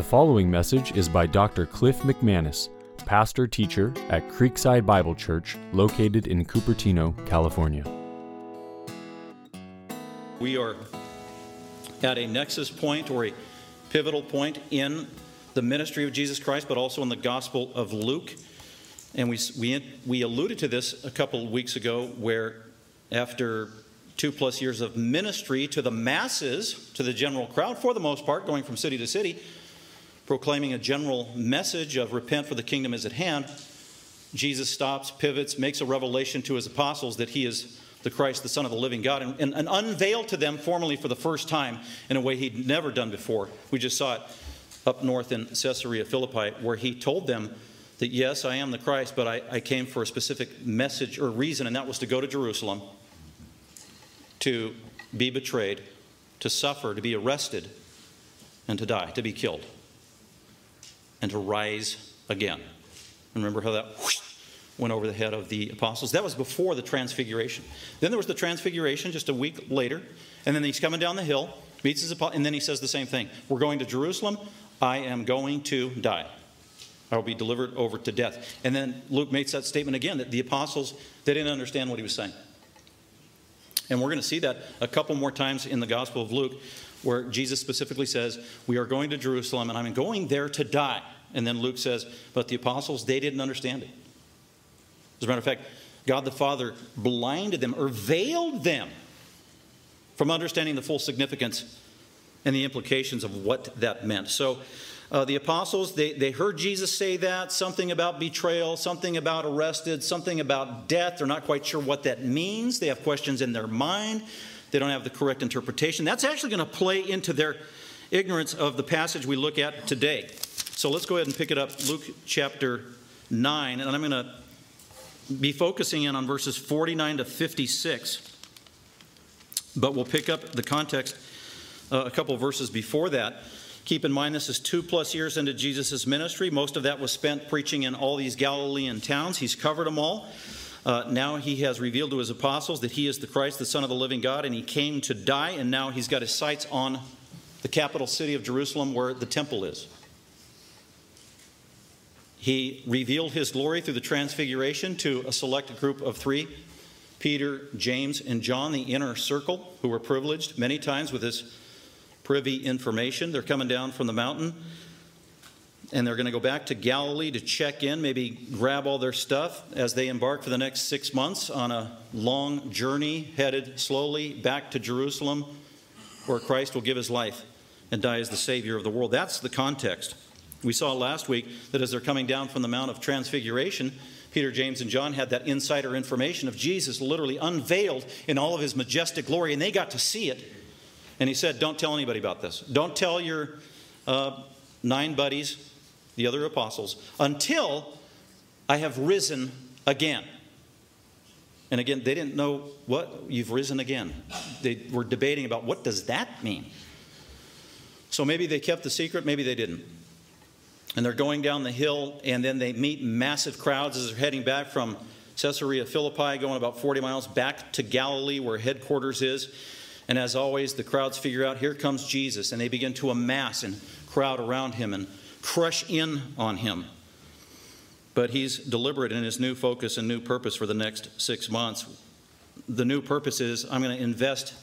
The following message is by Dr. Cliff McManus, pastor teacher at Creekside Bible Church, located in Cupertino, California. We are at a nexus point or a pivotal point in the ministry of Jesus Christ, but also in the Gospel of Luke. And we, we, we alluded to this a couple of weeks ago, where after two plus years of ministry to the masses, to the general crowd, for the most part, going from city to city, proclaiming a general message of repent for the kingdom is at hand, Jesus stops, pivots, makes a revelation to his apostles that he is the Christ, the Son of the living God, and, and, and unveiled to them formally for the first time in a way he'd never done before. We just saw it up north in Caesarea Philippi, where he told them that, yes, I am the Christ, but I, I came for a specific message or reason, and that was to go to Jerusalem, to be betrayed, to suffer, to be arrested, and to die, to be killed and to rise again. Remember how that whoosh, went over the head of the apostles? That was before the transfiguration. Then there was the transfiguration just a week later, and then he's coming down the hill, meets his apostles, and then he says the same thing We're going to Jerusalem. I am going to die. I will be delivered over to death. And then Luke makes that statement again that the apostles, they didn't understand what he was saying. And we're going to see that a couple more times in the Gospel of Luke where Jesus specifically says, We are going to Jerusalem and I'm going there to die. And then Luke says, But the apostles, they didn't understand it. As a matter of fact, God the Father blinded them or veiled them from understanding the full significance and the implications of what that meant. So, uh, the apostles, they, they heard Jesus say that, something about betrayal, something about arrested, something about death. They're not quite sure what that means. They have questions in their mind. They don't have the correct interpretation. That's actually going to play into their ignorance of the passage we look at today. So let's go ahead and pick it up, Luke chapter 9, and I'm going to be focusing in on verses 49 to 56. But we'll pick up the context uh, a couple verses before that. Keep in mind, this is two plus years into Jesus' ministry. Most of that was spent preaching in all these Galilean towns. He's covered them all. Uh, now he has revealed to his apostles that he is the Christ, the Son of the living God, and he came to die, and now he's got his sights on the capital city of Jerusalem where the temple is. He revealed his glory through the transfiguration to a select group of three Peter, James, and John, the inner circle, who were privileged many times with this privy information. They're coming down from the mountain and they're going to go back to Galilee to check in, maybe grab all their stuff as they embark for the next six months on a long journey headed slowly back to Jerusalem, where Christ will give his life and die as the Savior of the world. That's the context. We saw last week that as they're coming down from the Mount of Transfiguration, Peter, James, and John had that insider information of Jesus literally unveiled in all of his majestic glory, and they got to see it. And he said, Don't tell anybody about this. Don't tell your uh, nine buddies the other apostles, until I have risen again. And again, they didn't know what you've risen again. They were debating about what does that mean. So maybe they kept the secret, maybe they didn't. And they're going down the hill, and then they meet massive crowds as they're heading back from Caesarea Philippi, going about 40 miles back to Galilee, where headquarters is. And as always, the crowds figure out here comes Jesus, and they begin to amass and crowd around him and crush in on him. But he's deliberate in his new focus and new purpose for the next six months. The new purpose is I'm going to invest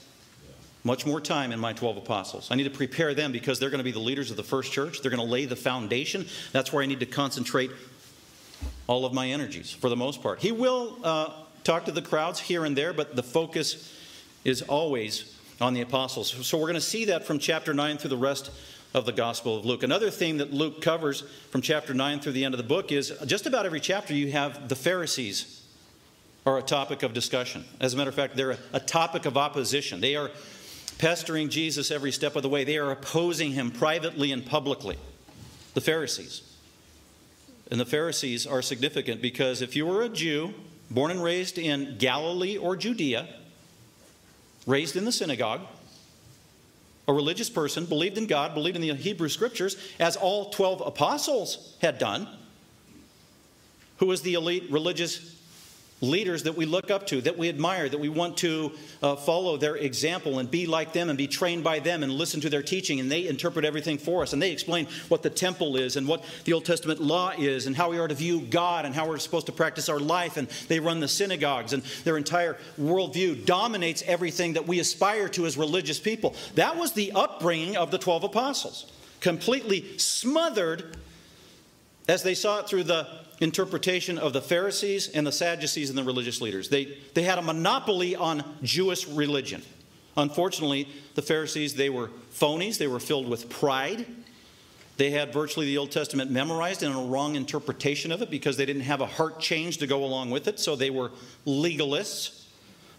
much more time in my 12 apostles. I need to prepare them because they're going to be the leaders of the first church. They're going to lay the foundation. That's where I need to concentrate all of my energies for the most part. He will uh, talk to the crowds here and there, but the focus is always on the apostles. So we're going to see that from chapter 9 through the rest of the Gospel of Luke. Another theme that Luke covers from chapter 9 through the end of the book is just about every chapter you have the Pharisees are a topic of discussion. As a matter of fact, they're a, a topic of opposition. They are pestering Jesus every step of the way, they are opposing him privately and publicly. The Pharisees. And the Pharisees are significant because if you were a Jew, born and raised in Galilee or Judea, raised in the synagogue, a religious person, believed in God, believed in the Hebrew scriptures, as all 12 apostles had done, who was the elite religious leaders that we look up to, that we admire, that we want to uh, follow their example and be like them and be trained by them and listen to their teaching. And they interpret everything for us. And they explain what the temple is and what the Old Testament law is and how we are to view God and how we're supposed to practice our life. And they run the synagogues and their entire worldview dominates everything that we aspire to as religious people. That was the upbringing of the 12 apostles, completely smothered as they saw it through the interpretation of the Pharisees and the Sadducees and the religious leaders. They, they had a monopoly on Jewish religion. Unfortunately, the Pharisees, they were phonies, they were filled with pride. They had virtually the Old Testament memorized and a wrong interpretation of it because they didn't have a heart change to go along with it, so they were legalists.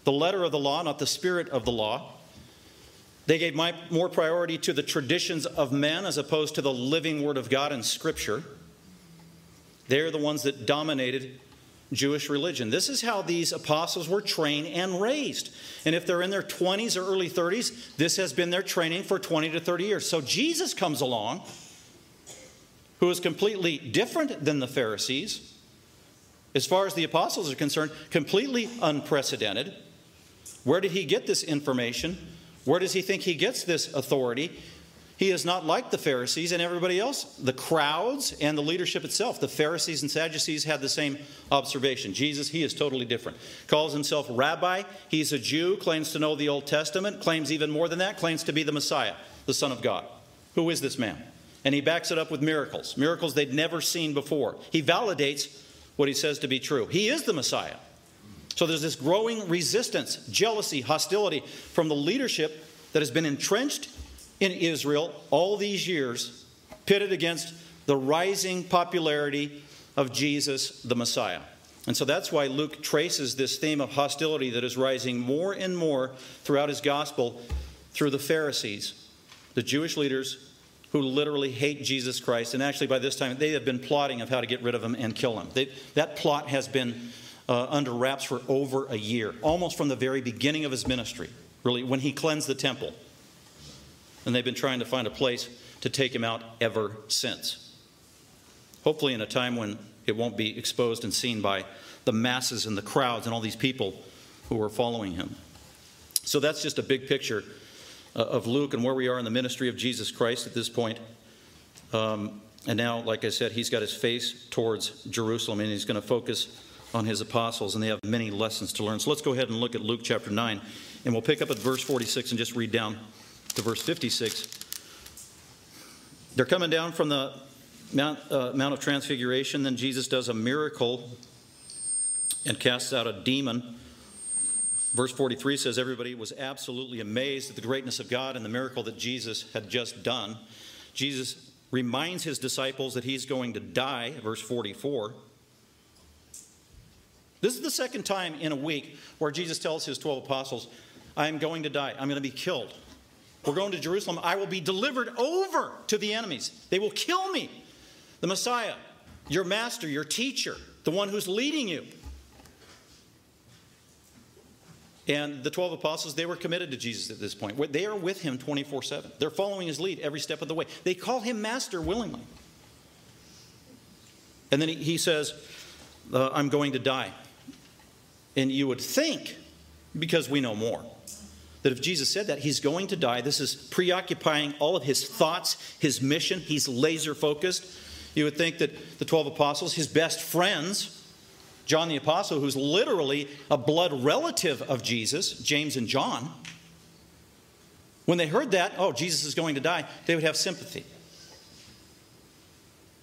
The letter of the law, not the spirit of the law. They gave my, more priority to the traditions of men as opposed to the living Word of God and Scripture. They're the ones that dominated Jewish religion. This is how these apostles were trained and raised. And if they're in their 20s or early 30s, this has been their training for 20 to 30 years. So Jesus comes along, who is completely different than the Pharisees. As far as the apostles are concerned, completely unprecedented. Where did he get this information? Where does he think he gets this authority? He is not like the Pharisees and everybody else, the crowds and the leadership itself. The Pharisees and Sadducees had the same observation. Jesus, he is totally different. Calls himself rabbi. He's a Jew, claims to know the Old Testament, claims even more than that, claims to be the Messiah, the Son of God. Who is this man? And he backs it up with miracles, miracles they'd never seen before. He validates what he says to be true. He is the Messiah. So there's this growing resistance, jealousy, hostility from the leadership that has been entrenched in Israel all these years, pitted against the rising popularity of Jesus, the Messiah. And so that's why Luke traces this theme of hostility that is rising more and more throughout his gospel through the Pharisees, the Jewish leaders who literally hate Jesus Christ. And actually, by this time, they have been plotting of how to get rid of him and kill him. They, that plot has been uh, under wraps for over a year, almost from the very beginning of his ministry, really, when he cleansed the temple and they've been trying to find a place to take him out ever since. Hopefully, in a time when it won't be exposed and seen by the masses and the crowds and all these people who are following him. So, that's just a big picture uh, of Luke and where we are in the ministry of Jesus Christ at this point. Um, and now, like I said, he's got his face towards Jerusalem and he's going to focus on his apostles, and they have many lessons to learn. So let's go ahead and look at Luke chapter 9, and we'll pick up at verse 46 and just read down to verse 56. They're coming down from the Mount, uh, Mount of Transfiguration. Then Jesus does a miracle and casts out a demon. Verse 43 says, Everybody was absolutely amazed at the greatness of God and the miracle that Jesus had just done. Jesus reminds his disciples that he's going to die, verse 44. This is the second time in a week where Jesus tells his 12 apostles, I am going to die. I'm going to be killed. We're going to Jerusalem. I will be delivered over to the enemies. They will kill me. The Messiah, your master, your teacher, the one who's leading you. And the 12 apostles, they were committed to Jesus at this point. They are with him 24 7. They're following his lead every step of the way. They call him master willingly. And then he says, uh, I'm going to die. And you would think, because we know more, that if Jesus said that, he's going to die. This is preoccupying all of his thoughts, his mission. He's laser focused. You would think that the 12 apostles, his best friends, John the Apostle, who's literally a blood relative of Jesus, James and John, when they heard that, oh, Jesus is going to die, they would have sympathy.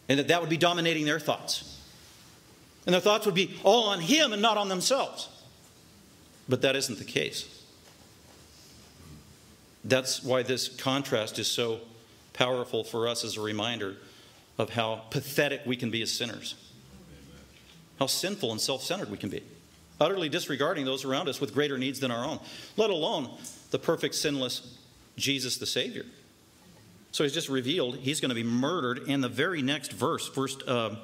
And that that would be dominating their thoughts. And their thoughts would be all on him and not on themselves. But that isn't the case. That's why this contrast is so powerful for us as a reminder of how pathetic we can be as sinners, how sinful and self centered we can be, utterly disregarding those around us with greater needs than our own, let alone the perfect, sinless Jesus the Savior. So he's just revealed he's going to be murdered. And the very next verse, verse uh,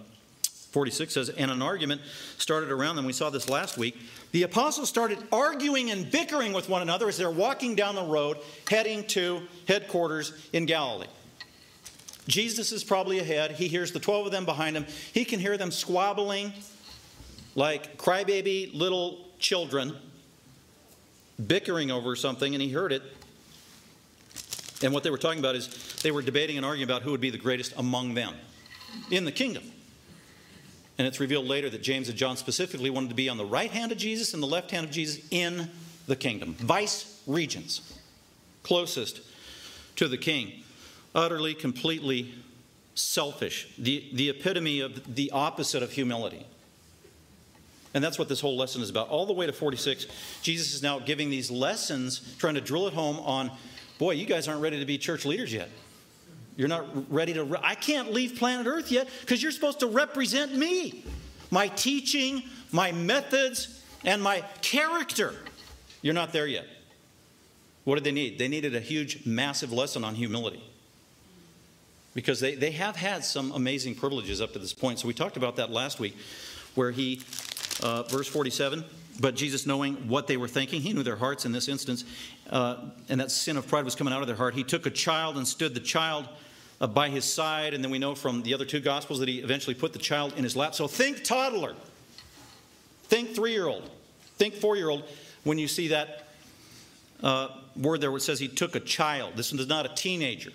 46 says, And an argument started around them. We saw this last week. The apostles started arguing and bickering with one another as they're walking down the road heading to headquarters in Galilee. Jesus is probably ahead. He hears the 12 of them behind him. He can hear them squabbling like crybaby little children bickering over something, and he heard it. And what they were talking about is they were debating and arguing about who would be the greatest among them in the kingdom. And it's revealed later that James and John specifically wanted to be on the right hand of Jesus and the left hand of Jesus in the kingdom. Vice regents, closest to the king. Utterly, completely selfish. The, the epitome of the opposite of humility. And that's what this whole lesson is about. All the way to 46, Jesus is now giving these lessons, trying to drill it home on boy, you guys aren't ready to be church leaders yet. You're not ready to. Re- I can't leave planet Earth yet because you're supposed to represent me, my teaching, my methods, and my character. You're not there yet. What did they need? They needed a huge, massive lesson on humility because they, they have had some amazing privileges up to this point. So we talked about that last week, where he, uh, verse 47, but Jesus, knowing what they were thinking, he knew their hearts in this instance, uh, and that sin of pride was coming out of their heart. He took a child and stood the child uh, by his side, and then we know from the other two gospels that he eventually put the child in his lap. So think toddler, think three year old, think four year old when you see that uh, word there where it says he took a child. This is not a teenager.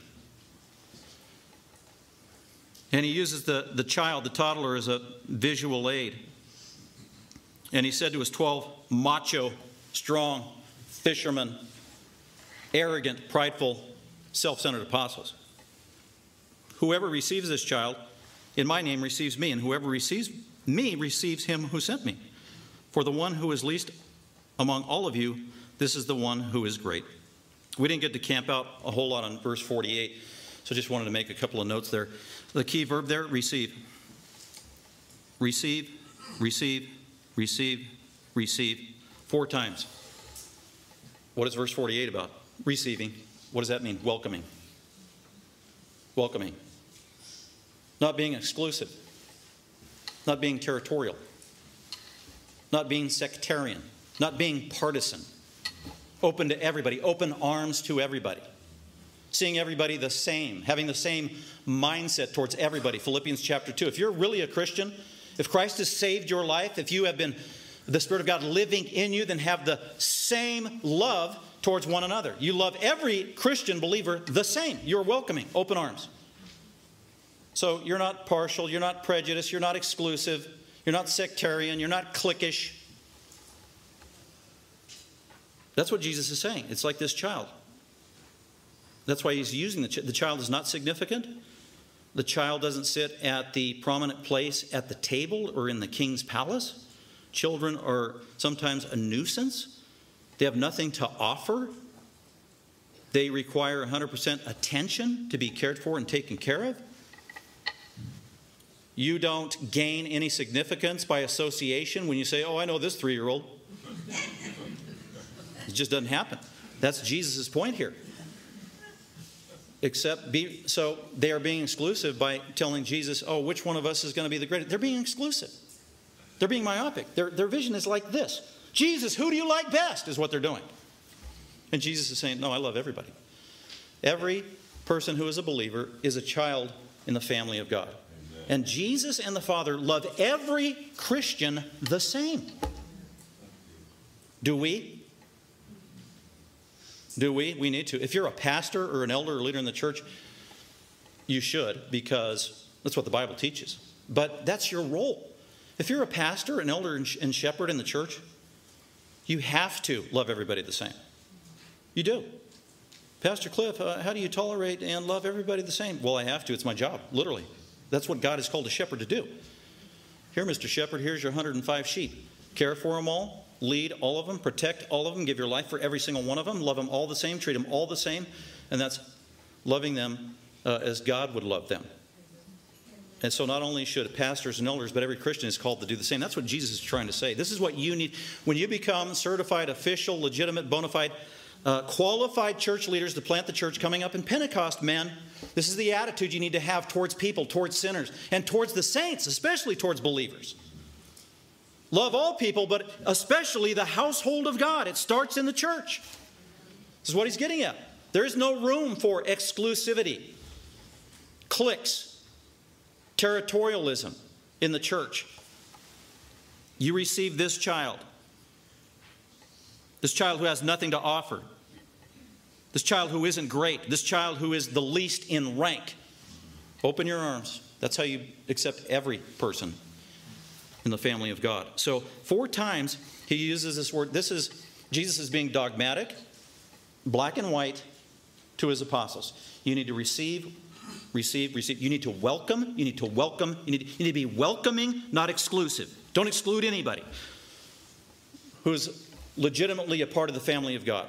And he uses the, the child, the toddler, as a visual aid. And he said to his 12 macho, strong fishermen, arrogant, prideful, self centered apostles Whoever receives this child in my name receives me, and whoever receives me receives him who sent me. For the one who is least among all of you, this is the one who is great. We didn't get to camp out a whole lot on verse 48, so just wanted to make a couple of notes there. The key verb there receive. Receive, receive, receive, receive. Four times. What is verse 48 about? Receiving. What does that mean? Welcoming. Welcoming. Not being exclusive. Not being territorial. Not being sectarian. Not being partisan. Open to everybody. Open arms to everybody seeing everybody the same, having the same mindset towards everybody. Philippians chapter 2. If you're really a Christian, if Christ has saved your life, if you have been the Spirit of God living in you, then have the same love towards one another. You love every Christian believer the same. You're welcoming, open arms. So you're not partial, you're not prejudiced, you're not exclusive, you're not sectarian, you're not cliquish. That's what Jesus is saying. It's like this child. That's why he's using the, ch- the child is not significant. The child doesn't sit at the prominent place at the table or in the king's palace. Children are sometimes a nuisance. They have nothing to offer. They require 100% attention to be cared for and taken care of. You don't gain any significance by association when you say, Oh, I know this three year old. It just doesn't happen. That's Jesus' point here except be so they are being exclusive by telling Jesus, "Oh, which one of us is going to be the greatest?" They're being exclusive. They're being myopic. Their their vision is like this: Jesus, who do you like best? Is what they're doing. And Jesus is saying, "No, I love everybody. Every person who is a believer is a child in the family of God." And Jesus and the Father love every Christian the same. Do we? Do we? We need to. If you're a pastor or an elder or leader in the church, you should because that's what the Bible teaches. But that's your role. If you're a pastor, an elder, and shepherd in the church, you have to love everybody the same. You do. Pastor Cliff, uh, how do you tolerate and love everybody the same? Well, I have to. It's my job, literally. That's what God has called a shepherd to do. Here, Mr. Shepherd, here's your 105 sheep. Care for them all, lead all of them, protect all of them, give your life for every single one of them, love them all the same, treat them all the same, and that's loving them uh, as God would love them. And so, not only should pastors and elders, but every Christian is called to do the same. That's what Jesus is trying to say. This is what you need. When you become certified, official, legitimate, bona fide, uh, qualified church leaders to plant the church coming up in Pentecost, men, this is the attitude you need to have towards people, towards sinners, and towards the saints, especially towards believers. Love all people, but especially the household of God. It starts in the church. This is what he's getting at. There is no room for exclusivity, cliques, territorialism in the church. You receive this child, this child who has nothing to offer, this child who isn't great, this child who is the least in rank. Open your arms. That's how you accept every person in the family of God. So, four times he uses this word. This is Jesus is being dogmatic, black and white to his apostles. You need to receive, receive, receive. You need to welcome. You need to welcome. You need, you need to be welcoming, not exclusive. Don't exclude anybody who's legitimately a part of the family of God.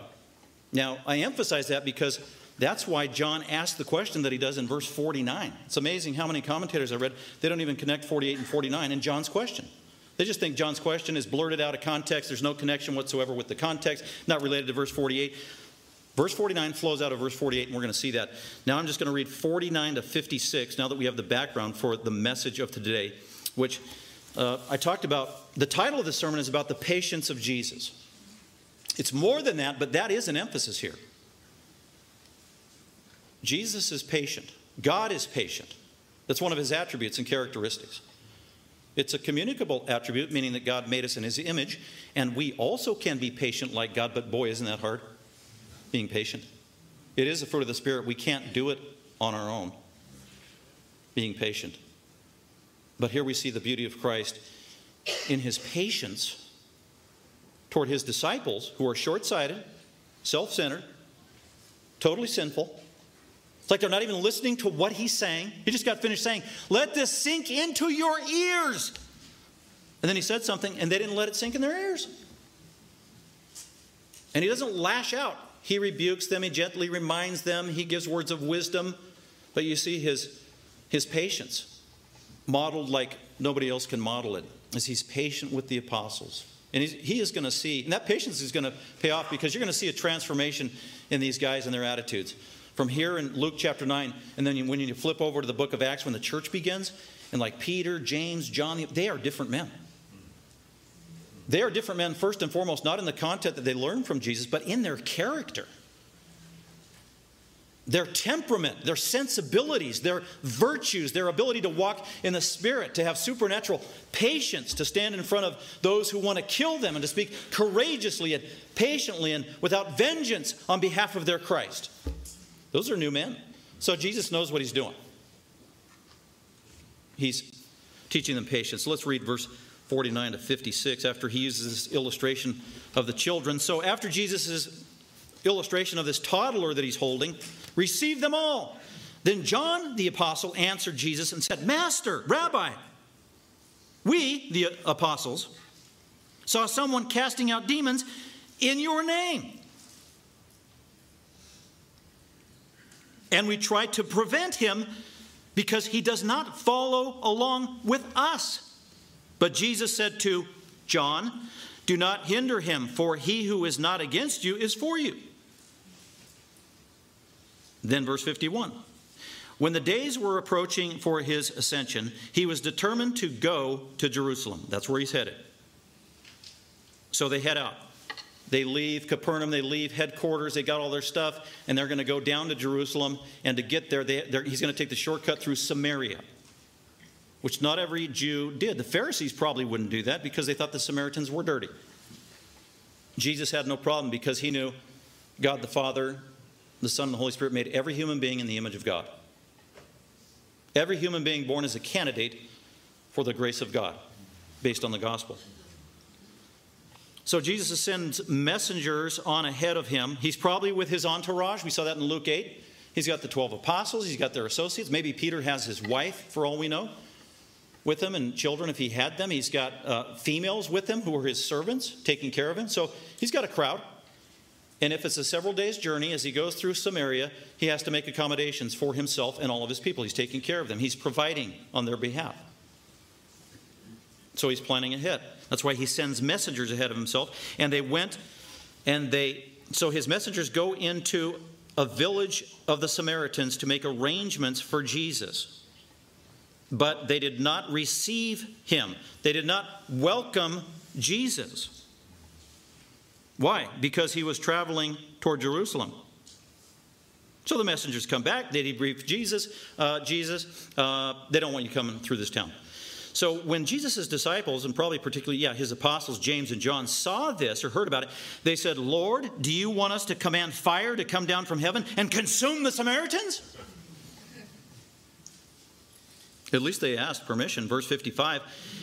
Now, I emphasize that because that's why John asked the question that he does in verse 49. It's amazing how many commentators I read, they don't even connect 48 and 49 in John's question. They just think John's question is blurted out of context. There's no connection whatsoever with the context, not related to verse 48. Verse 49 flows out of verse 48, and we're going to see that. Now I'm just going to read 49 to 56 now that we have the background for the message of today, which uh, I talked about. The title of the sermon is about the patience of Jesus. It's more than that, but that is an emphasis here. Jesus is patient, God is patient. That's one of his attributes and characteristics. It's a communicable attribute, meaning that God made us in his image, and we also can be patient like God, but boy, isn't that hard? Being patient. It is a fruit of the Spirit. We can't do it on our own, being patient. But here we see the beauty of Christ in his patience toward his disciples who are short sighted, self centered, totally sinful it's like they're not even listening to what he's saying. He just got finished saying, Let this sink into your ears. And then he said something, and they didn't let it sink in their ears. And he doesn't lash out. He rebukes them, he gently reminds them, he gives words of wisdom. But you see his, his patience, modeled like nobody else can model it, as he's patient with the apostles. And he is going to see, and that patience is going to pay off because you're going to see a transformation in these guys and their attitudes from here in Luke chapter 9, and then when you flip over to the book of Acts when the church begins, and like Peter, James, John, they are different men. They are different men, first and foremost, not in the content that they learned from Jesus, but in their character, their temperament, their sensibilities, their virtues, their ability to walk in the Spirit, to have supernatural patience, to stand in front of those who want to kill them, and to speak courageously and patiently and without vengeance on behalf of their Christ. Those are new men. So Jesus knows what he's doing. He's teaching them patience. let's read verse 49 to 56 after he uses this illustration of the children. So after Jesus' illustration of this toddler that he's holding, receive them all. Then John the apostle answered Jesus and said, Master, Rabbi, we, the apostles, saw someone casting out demons in your name And we tried to prevent him because he does not follow along with us. But Jesus said to John, Do not hinder him, for he who is not against you is for you. Then, verse 51 When the days were approaching for his ascension, he was determined to go to Jerusalem. That's where he's headed. So they head out. They leave Capernaum, they leave headquarters, they got all their stuff, and they're going to go down to Jerusalem. And to get there, they, he's going to take the shortcut through Samaria, which not every Jew did. The Pharisees probably wouldn't do that because they thought the Samaritans were dirty. Jesus had no problem because he knew God the Father, the Son, and the Holy Spirit made every human being in the image of God. Every human being born is a candidate for the grace of God based on the gospel. So Jesus sends messengers on ahead of him. He's probably with his entourage. We saw that in Luke 8. He's got the 12 apostles, he's got their associates. Maybe Peter has his wife, for all we know, with him, and children if he had them. He's got uh, females with him who are his servants, taking care of him. So he's got a crowd. And if it's a several days' journey, as he goes through Samaria, he has to make accommodations for himself and all of his people. He's taking care of them, he's providing on their behalf. So he's planning ahead. That's why he sends messengers ahead of himself. And they went and they, so his messengers go into a village of the Samaritans to make arrangements for Jesus. But they did not receive him, they did not welcome Jesus. Why? Because he was traveling toward Jerusalem. So the messengers come back. They debrief Jesus. Uh, Jesus, uh, they don't want you coming through this town. So when Jesus' disciples, and probably particularly, yeah, his apostles, James and John, saw this or heard about it, they said, Lord, do you want us to command fire to come down from heaven and consume the Samaritans? At least they asked permission. Verse 55.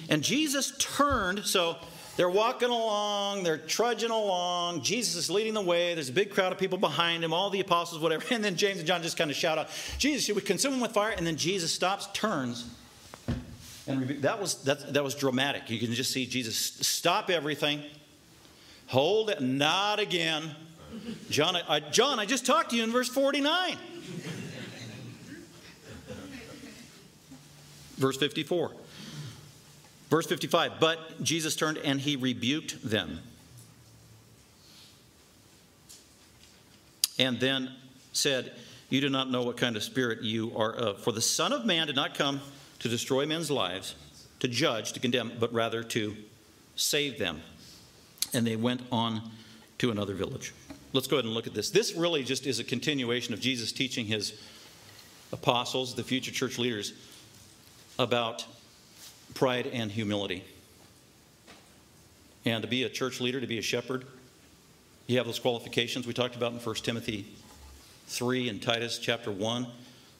And Jesus turned, so they're walking along, they're trudging along. Jesus is leading the way. There's a big crowd of people behind him, all the apostles, whatever. And then James and John just kind of shout out, Jesus, should we consume him with fire? And then Jesus stops, turns, and that was, that, that was dramatic. You can just see Jesus stop everything, hold it, not again. John I, John, I just talked to you in verse 49. verse 54. Verse 55 But Jesus turned and he rebuked them. And then said, You do not know what kind of spirit you are of. For the Son of Man did not come to destroy men's lives, to judge, to condemn, but rather to save them. And they went on to another village. Let's go ahead and look at this. This really just is a continuation of Jesus teaching his apostles, the future church leaders, about pride and humility. And to be a church leader, to be a shepherd, you have those qualifications we talked about in 1 Timothy 3 and Titus chapter 1,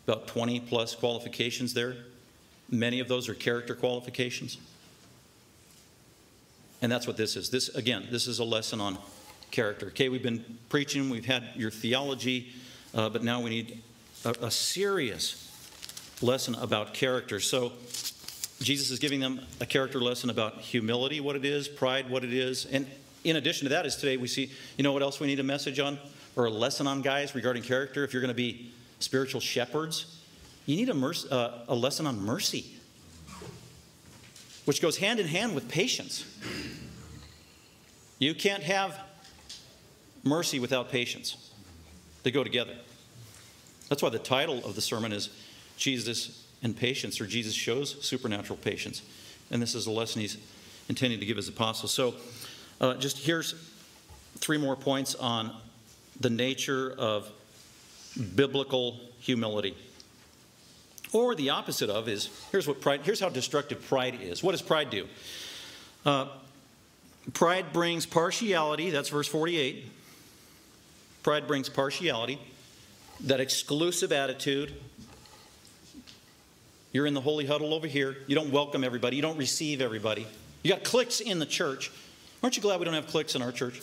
about 20 plus qualifications there. Many of those are character qualifications. And that's what this is. This, again, this is a lesson on character. Okay, we've been preaching, we've had your theology, uh, but now we need a, a serious lesson about character. So, Jesus is giving them a character lesson about humility, what it is, pride, what it is. And in addition to that, is today we see, you know what else we need a message on or a lesson on, guys, regarding character? If you're going to be spiritual shepherds, you need a, uh, a lesson on mercy, which goes hand in hand with patience. You can't have mercy without patience, they go together. That's why the title of the sermon is Jesus and patience, or Jesus shows supernatural patience. And this is a lesson he's intending to give his apostles. So, uh, just here's three more points on the nature of biblical humility. Or the opposite of is here's what pride, here's how destructive pride is. What does pride do? Uh, pride brings partiality, that's verse 48. Pride brings partiality, that exclusive attitude, you're in the holy huddle over here. You don't welcome everybody. You don't receive everybody. You got cliques in the church. Aren't you glad we don't have cliques in our church?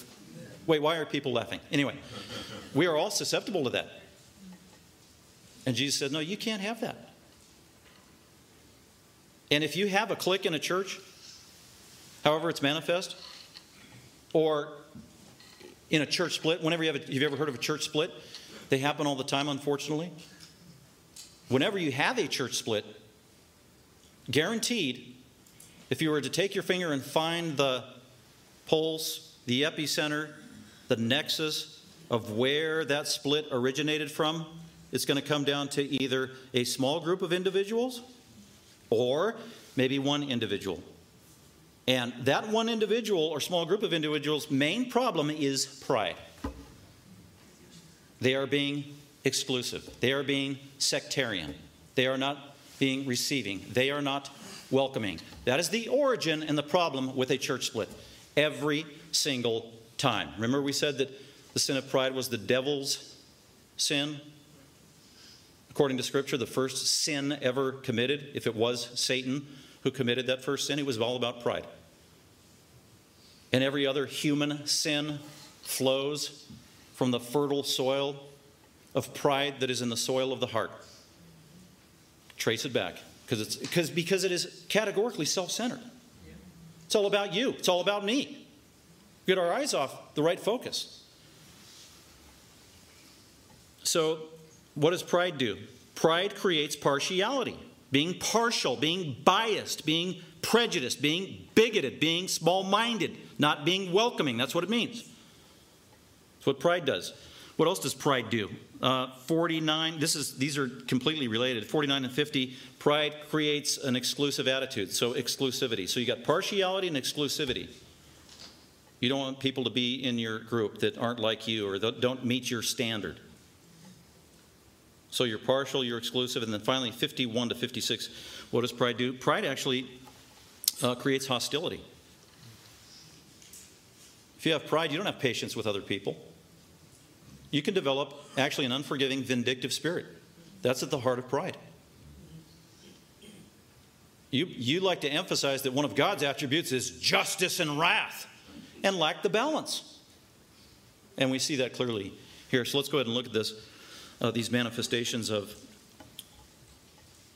Wait, why are people laughing? Anyway, we are all susceptible to that. And Jesus said, No, you can't have that. And if you have a clique in a church, however it's manifest, or in a church split, whenever you have, a, have ever heard of a church split? They happen all the time, unfortunately. Whenever you have a church split, Guaranteed, if you were to take your finger and find the pulse, the epicenter, the nexus of where that split originated from, it's going to come down to either a small group of individuals or maybe one individual. And that one individual or small group of individuals' main problem is pride. They are being exclusive, they are being sectarian, they are not being receiving. They are not welcoming. That is the origin and the problem with a church split every single time. Remember, we said that the sin of pride was the devil's sin? According to Scripture, the first sin ever committed, if it was Satan who committed that first sin, it was all about pride. And every other human sin flows from the fertile soil of pride that is in the soil of the heart trace it back because it's because because it is categorically self-centered. It's all about you. It's all about me. Get our eyes off the right focus. So, what does pride do? Pride creates partiality, being partial, being biased, being prejudiced, being bigoted, being small minded, not being welcoming. That's what it means. That's what pride does. What else does pride do? Uh, 49, this is, these are completely related. 49 and 50, pride creates an exclusive attitude. So, exclusivity. So, you got partiality and exclusivity. You don't want people to be in your group that aren't like you or that don't meet your standard. So, you're partial, you're exclusive. And then finally, 51 to 56, what does pride do? Pride actually uh, creates hostility. If you have pride, you don't have patience with other people. You can develop actually an unforgiving, vindictive spirit. That's at the heart of pride. You, you like to emphasize that one of God's attributes is justice and wrath and lack the balance. And we see that clearly here. So let's go ahead and look at this uh, these manifestations of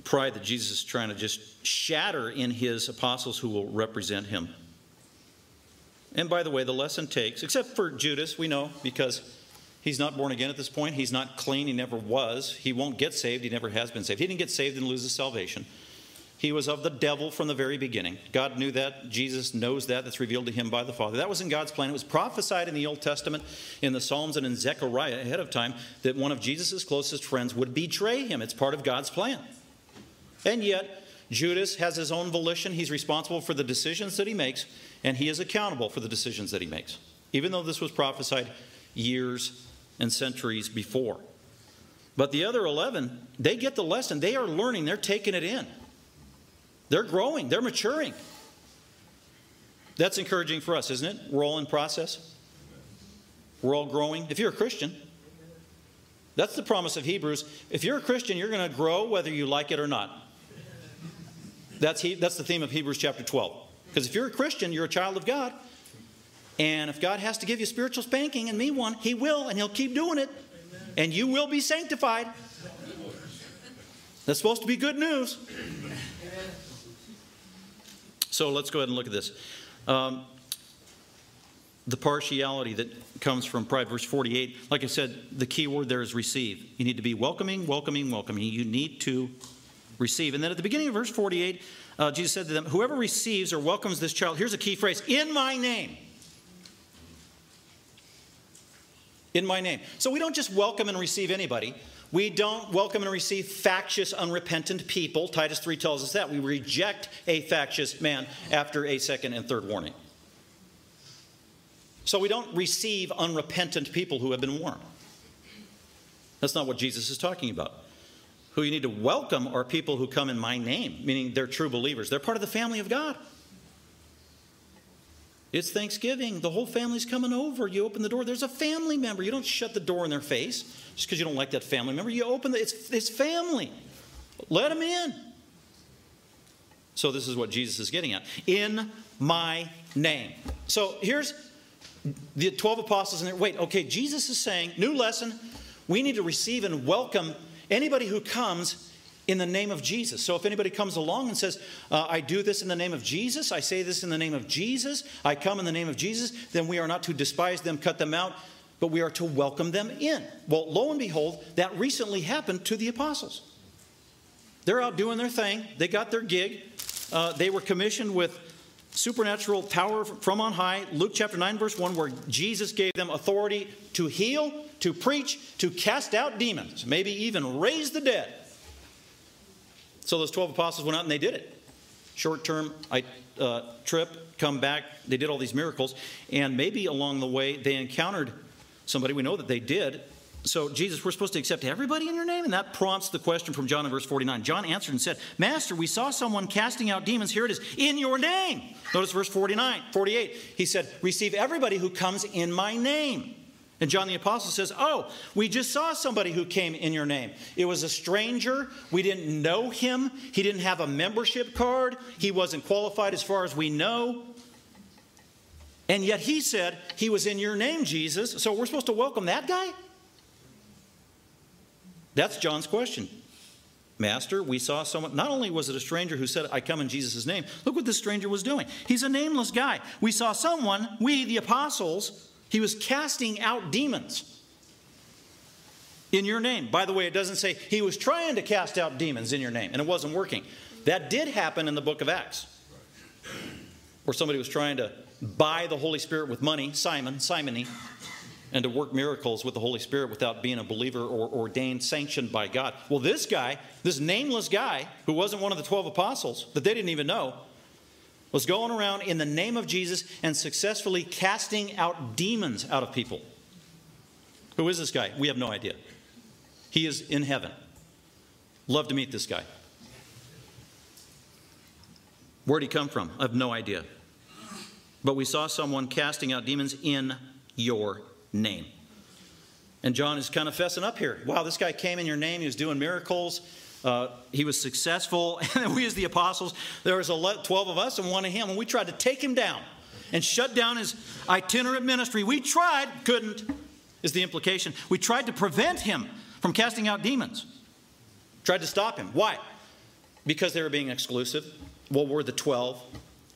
pride that Jesus is trying to just shatter in his apostles who will represent him. And by the way, the lesson takes, except for Judas, we know because he's not born again at this point. He's not clean. He never was. He won't get saved. He never has been saved. He didn't get saved and lose his salvation. He was of the devil from the very beginning. God knew that. Jesus knows that. That's revealed to him by the Father. That was in God's plan. It was prophesied in the Old Testament, in the Psalms, and in Zechariah ahead of time that one of Jesus' closest friends would betray him. It's part of God's plan. And yet, Judas has his own volition. He's responsible for the decisions that he makes, and he is accountable for the decisions that he makes, even though this was prophesied years and centuries before. But the other 11, they get the lesson. They are learning, they're taking it in. They're growing, they're maturing. That's encouraging for us, isn't it? We're all in process. We're all growing. If you're a Christian, that's the promise of Hebrews. If you're a Christian, you're going to grow whether you like it or not. That's, he, that's the theme of Hebrews chapter 12. Because if you're a Christian, you're a child of God. And if God has to give you spiritual spanking and me one, He will, and He'll keep doing it. And you will be sanctified. That's supposed to be good news. So let's go ahead and look at this. Um, the partiality that comes from pride, verse 48, like I said, the key word there is receive. You need to be welcoming, welcoming, welcoming. You need to receive. And then at the beginning of verse 48, uh, Jesus said to them, Whoever receives or welcomes this child, here's a key phrase, in my name. In my name. So we don't just welcome and receive anybody. We don't welcome and receive factious, unrepentant people. Titus 3 tells us that. We reject a factious man after a second and third warning. So we don't receive unrepentant people who have been warned. That's not what Jesus is talking about. Who you need to welcome are people who come in my name, meaning they're true believers. They're part of the family of God. It's Thanksgiving. The whole family's coming over. You open the door. There's a family member. You don't shut the door in their face just because you don't like that family member. You open the, it's, it's family. Let them in. So this is what Jesus is getting at. In my name. So here's the 12 apostles there. Wait, okay, Jesus is saying, new lesson, we need to receive and welcome anybody who comes in the name of Jesus. So if anybody comes along and says, uh, I do this in the name of Jesus, I say this in the name of Jesus, I come in the name of Jesus, then we are not to despise them, cut them out, but we are to welcome them in. Well, lo and behold, that recently happened to the apostles. They're out doing their thing, they got their gig, uh, they were commissioned with supernatural power from on high. Luke chapter 9, verse 1, where Jesus gave them authority to heal, to preach, to cast out demons, maybe even raise the dead. So those 12 apostles went out and they did it. Short term uh, trip, come back, they did all these miracles. And maybe along the way they encountered somebody. We know that they did. So, Jesus, we're supposed to accept everybody in your name? And that prompts the question from John in verse 49. John answered and said, Master, we saw someone casting out demons. Here it is, in your name. Notice verse 49, 48. He said, Receive everybody who comes in my name. And John the Apostle says, Oh, we just saw somebody who came in your name. It was a stranger. We didn't know him. He didn't have a membership card. He wasn't qualified as far as we know. And yet he said, He was in your name, Jesus. So we're supposed to welcome that guy? That's John's question. Master, we saw someone, not only was it a stranger who said, I come in Jesus' name, look what this stranger was doing. He's a nameless guy. We saw someone, we, the apostles, he was casting out demons in your name. By the way, it doesn't say he was trying to cast out demons in your name and it wasn't working. That did happen in the book of Acts, where somebody was trying to buy the Holy Spirit with money, Simon, Simony, and to work miracles with the Holy Spirit without being a believer or ordained, sanctioned by God. Well, this guy, this nameless guy, who wasn't one of the 12 apostles that they didn't even know, was going around in the name of Jesus and successfully casting out demons out of people. Who is this guy? We have no idea. He is in heaven. Love to meet this guy. Where'd he come from? I have no idea. But we saw someone casting out demons in your name. And John is kind of fessing up here. Wow, this guy came in your name. He was doing miracles. Uh, he was successful. And we, as the apostles, there was 12 of us and one of him. And we tried to take him down and shut down his itinerant ministry. We tried, couldn't, is the implication. We tried to prevent him from casting out demons, tried to stop him. Why? Because they were being exclusive. Well, we're the 12.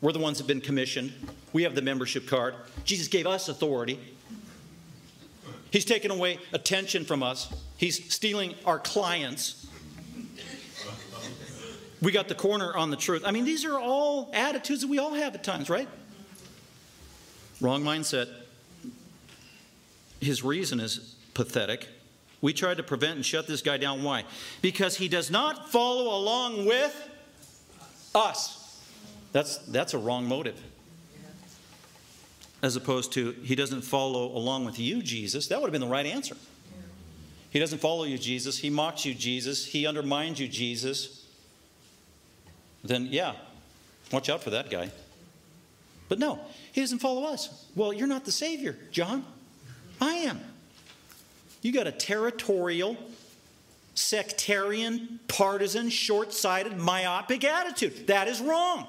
We're the ones that have been commissioned. We have the membership card. Jesus gave us authority. He's taken away attention from us. He's stealing our clients. We got the corner on the truth. I mean, these are all attitudes that we all have at times, right? Wrong mindset. His reason is pathetic. We tried to prevent and shut this guy down. Why? Because he does not follow along with us. That's, that's a wrong motive. As opposed to, he doesn't follow along with you, Jesus. That would have been the right answer. He doesn't follow you, Jesus. He mocks you, Jesus. He undermines you, Jesus. Then, yeah, watch out for that guy. But no, he doesn't follow us. Well, you're not the Savior, John. I am. You got a territorial, sectarian, partisan, short sighted, myopic attitude. That is wrong.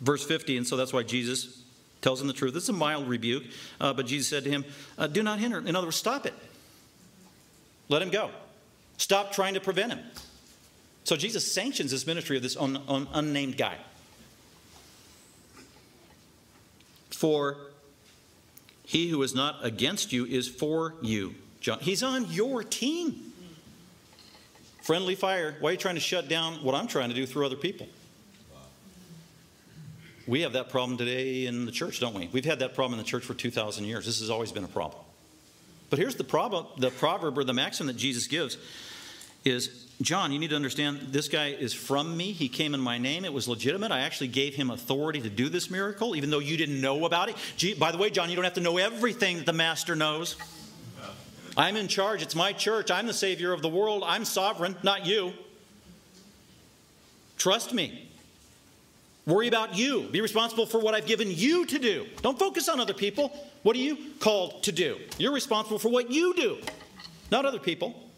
Verse 50, and so that's why Jesus tells him the truth. It's a mild rebuke, uh, but Jesus said to him, uh, Do not hinder. In other words, stop it. Let him go. Stop trying to prevent him. So Jesus sanctions this ministry of this un- un- unnamed guy. For he who is not against you is for you. John, he's on your team. Friendly fire. Why are you trying to shut down what I'm trying to do through other people? We have that problem today in the church, don't we? We've had that problem in the church for 2,000 years. This has always been a problem. But here's the problem the proverb or the maxim that Jesus gives is John, you need to understand this guy is from me. He came in my name. It was legitimate. I actually gave him authority to do this miracle, even though you didn't know about it. By the way, John, you don't have to know everything that the master knows. I'm in charge. It's my church. I'm the savior of the world. I'm sovereign, not you. Trust me. Worry about you. Be responsible for what I've given you to do. Don't focus on other people. What are you called to do? You're responsible for what you do, not other people.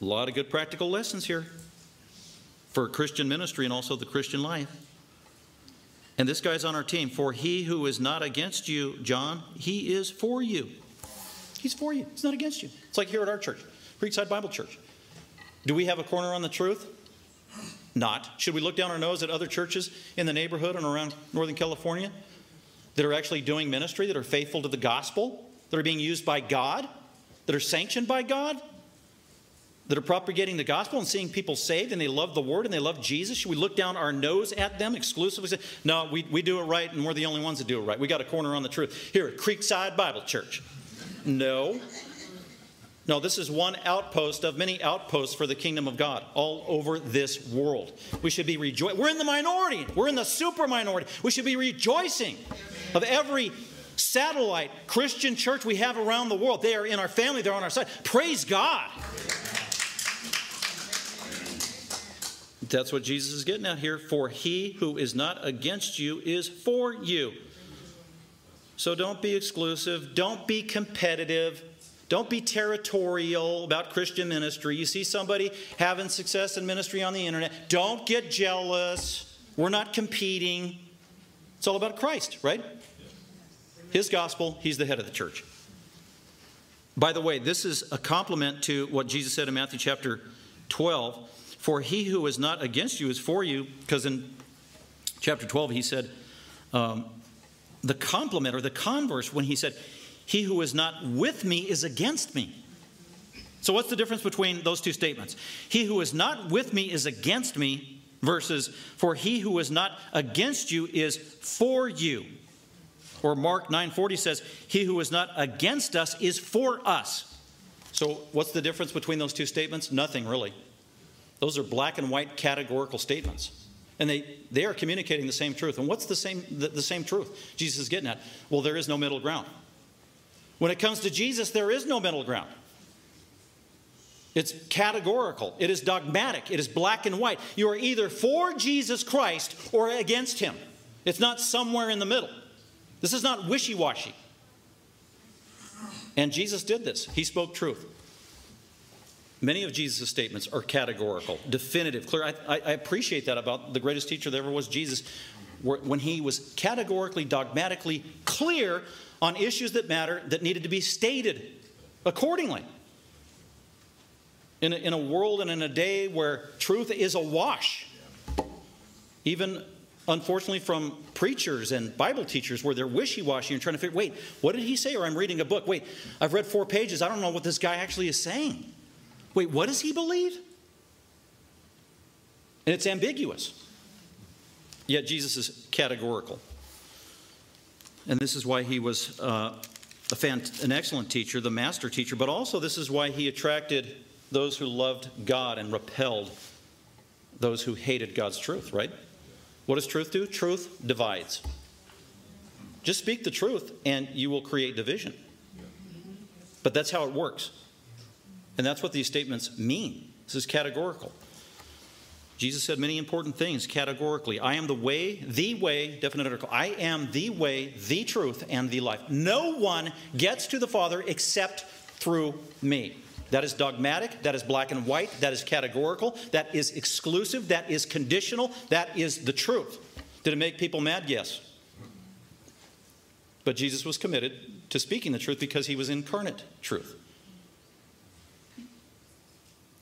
A lot of good practical lessons here for Christian ministry and also the Christian life. And this guy's on our team. For he who is not against you, John, he is for you. He's for you. He's not against you. It's like here at our church, Creekside Bible Church. Do we have a corner on the truth? Not. Should we look down our nose at other churches in the neighborhood and around Northern California that are actually doing ministry, that are faithful to the gospel, that are being used by God, that are sanctioned by God? that are propagating the gospel and seeing people saved and they love the word and they love Jesus? Should we look down our nose at them exclusively? Say, no, we, we do it right and we're the only ones that do it right. We got a corner on the truth. Here at Creekside Bible Church. No. No, this is one outpost of many outposts for the kingdom of God all over this world. We should be rejoicing. We're in the minority. We're in the super minority. We should be rejoicing of every satellite Christian church we have around the world. They are in our family, they're on our side. Praise God. That's what Jesus is getting at here. For he who is not against you is for you. So don't be exclusive. Don't be competitive. Don't be territorial about Christian ministry. You see somebody having success in ministry on the internet. Don't get jealous. We're not competing. It's all about Christ, right? His gospel, he's the head of the church. By the way, this is a complement to what Jesus said in Matthew chapter 12 for he who is not against you is for you, because in chapter 12 he said, um, the complement or the converse when he said, He who is not with me is against me. So, what's the difference between those two statements? He who is not with me is against me, versus, For he who is not against you is for you. Or Mark 9:40 says, He who is not against us is for us. So, what's the difference between those two statements? Nothing really. Those are black and white categorical statements. And they, they are communicating the same truth. And what's the same, the, the same truth Jesus is getting at? Well, there is no middle ground. When it comes to Jesus, there is no middle ground. It's categorical. It is dogmatic. It is black and white. You are either for Jesus Christ or against him. It's not somewhere in the middle. This is not wishy washy. And Jesus did this. He spoke truth. Many of Jesus' statements are categorical, definitive, clear. I, I, appreciate that about the greatest teacher there ever was, Jesus, when he was categorically, dogmatically clear on issues that matter that needed to be stated accordingly. In a, in a world and in a day where truth is awash, even unfortunately from preachers and Bible teachers where they're wishy washy and trying to figure, wait, what did he say? Or I'm reading a book. Wait, I've read four pages. I don't know what this guy actually is saying. Wait, what does he believe? And it's ambiguous. Yet Jesus is categorical. And this is why he was uh, an excellent teacher, the master teacher, but also this is why he attracted those who loved God and repelled those who hated God's truth, right? What does truth do? Truth divides. Just speak the truth and you will create division. But that's how it works. And that's what these statements mean. This is categorical. Jesus said many important things categorically. I am the way, the way, definite article. I am the way, the truth, and the life. No one gets to the Father except through me. That is dogmatic, that is black and white, that is categorical, that is exclusive, that is conditional, that is the truth. Did it make people mad? Yes. But Jesus was committed to speaking the truth because he was incarnate truth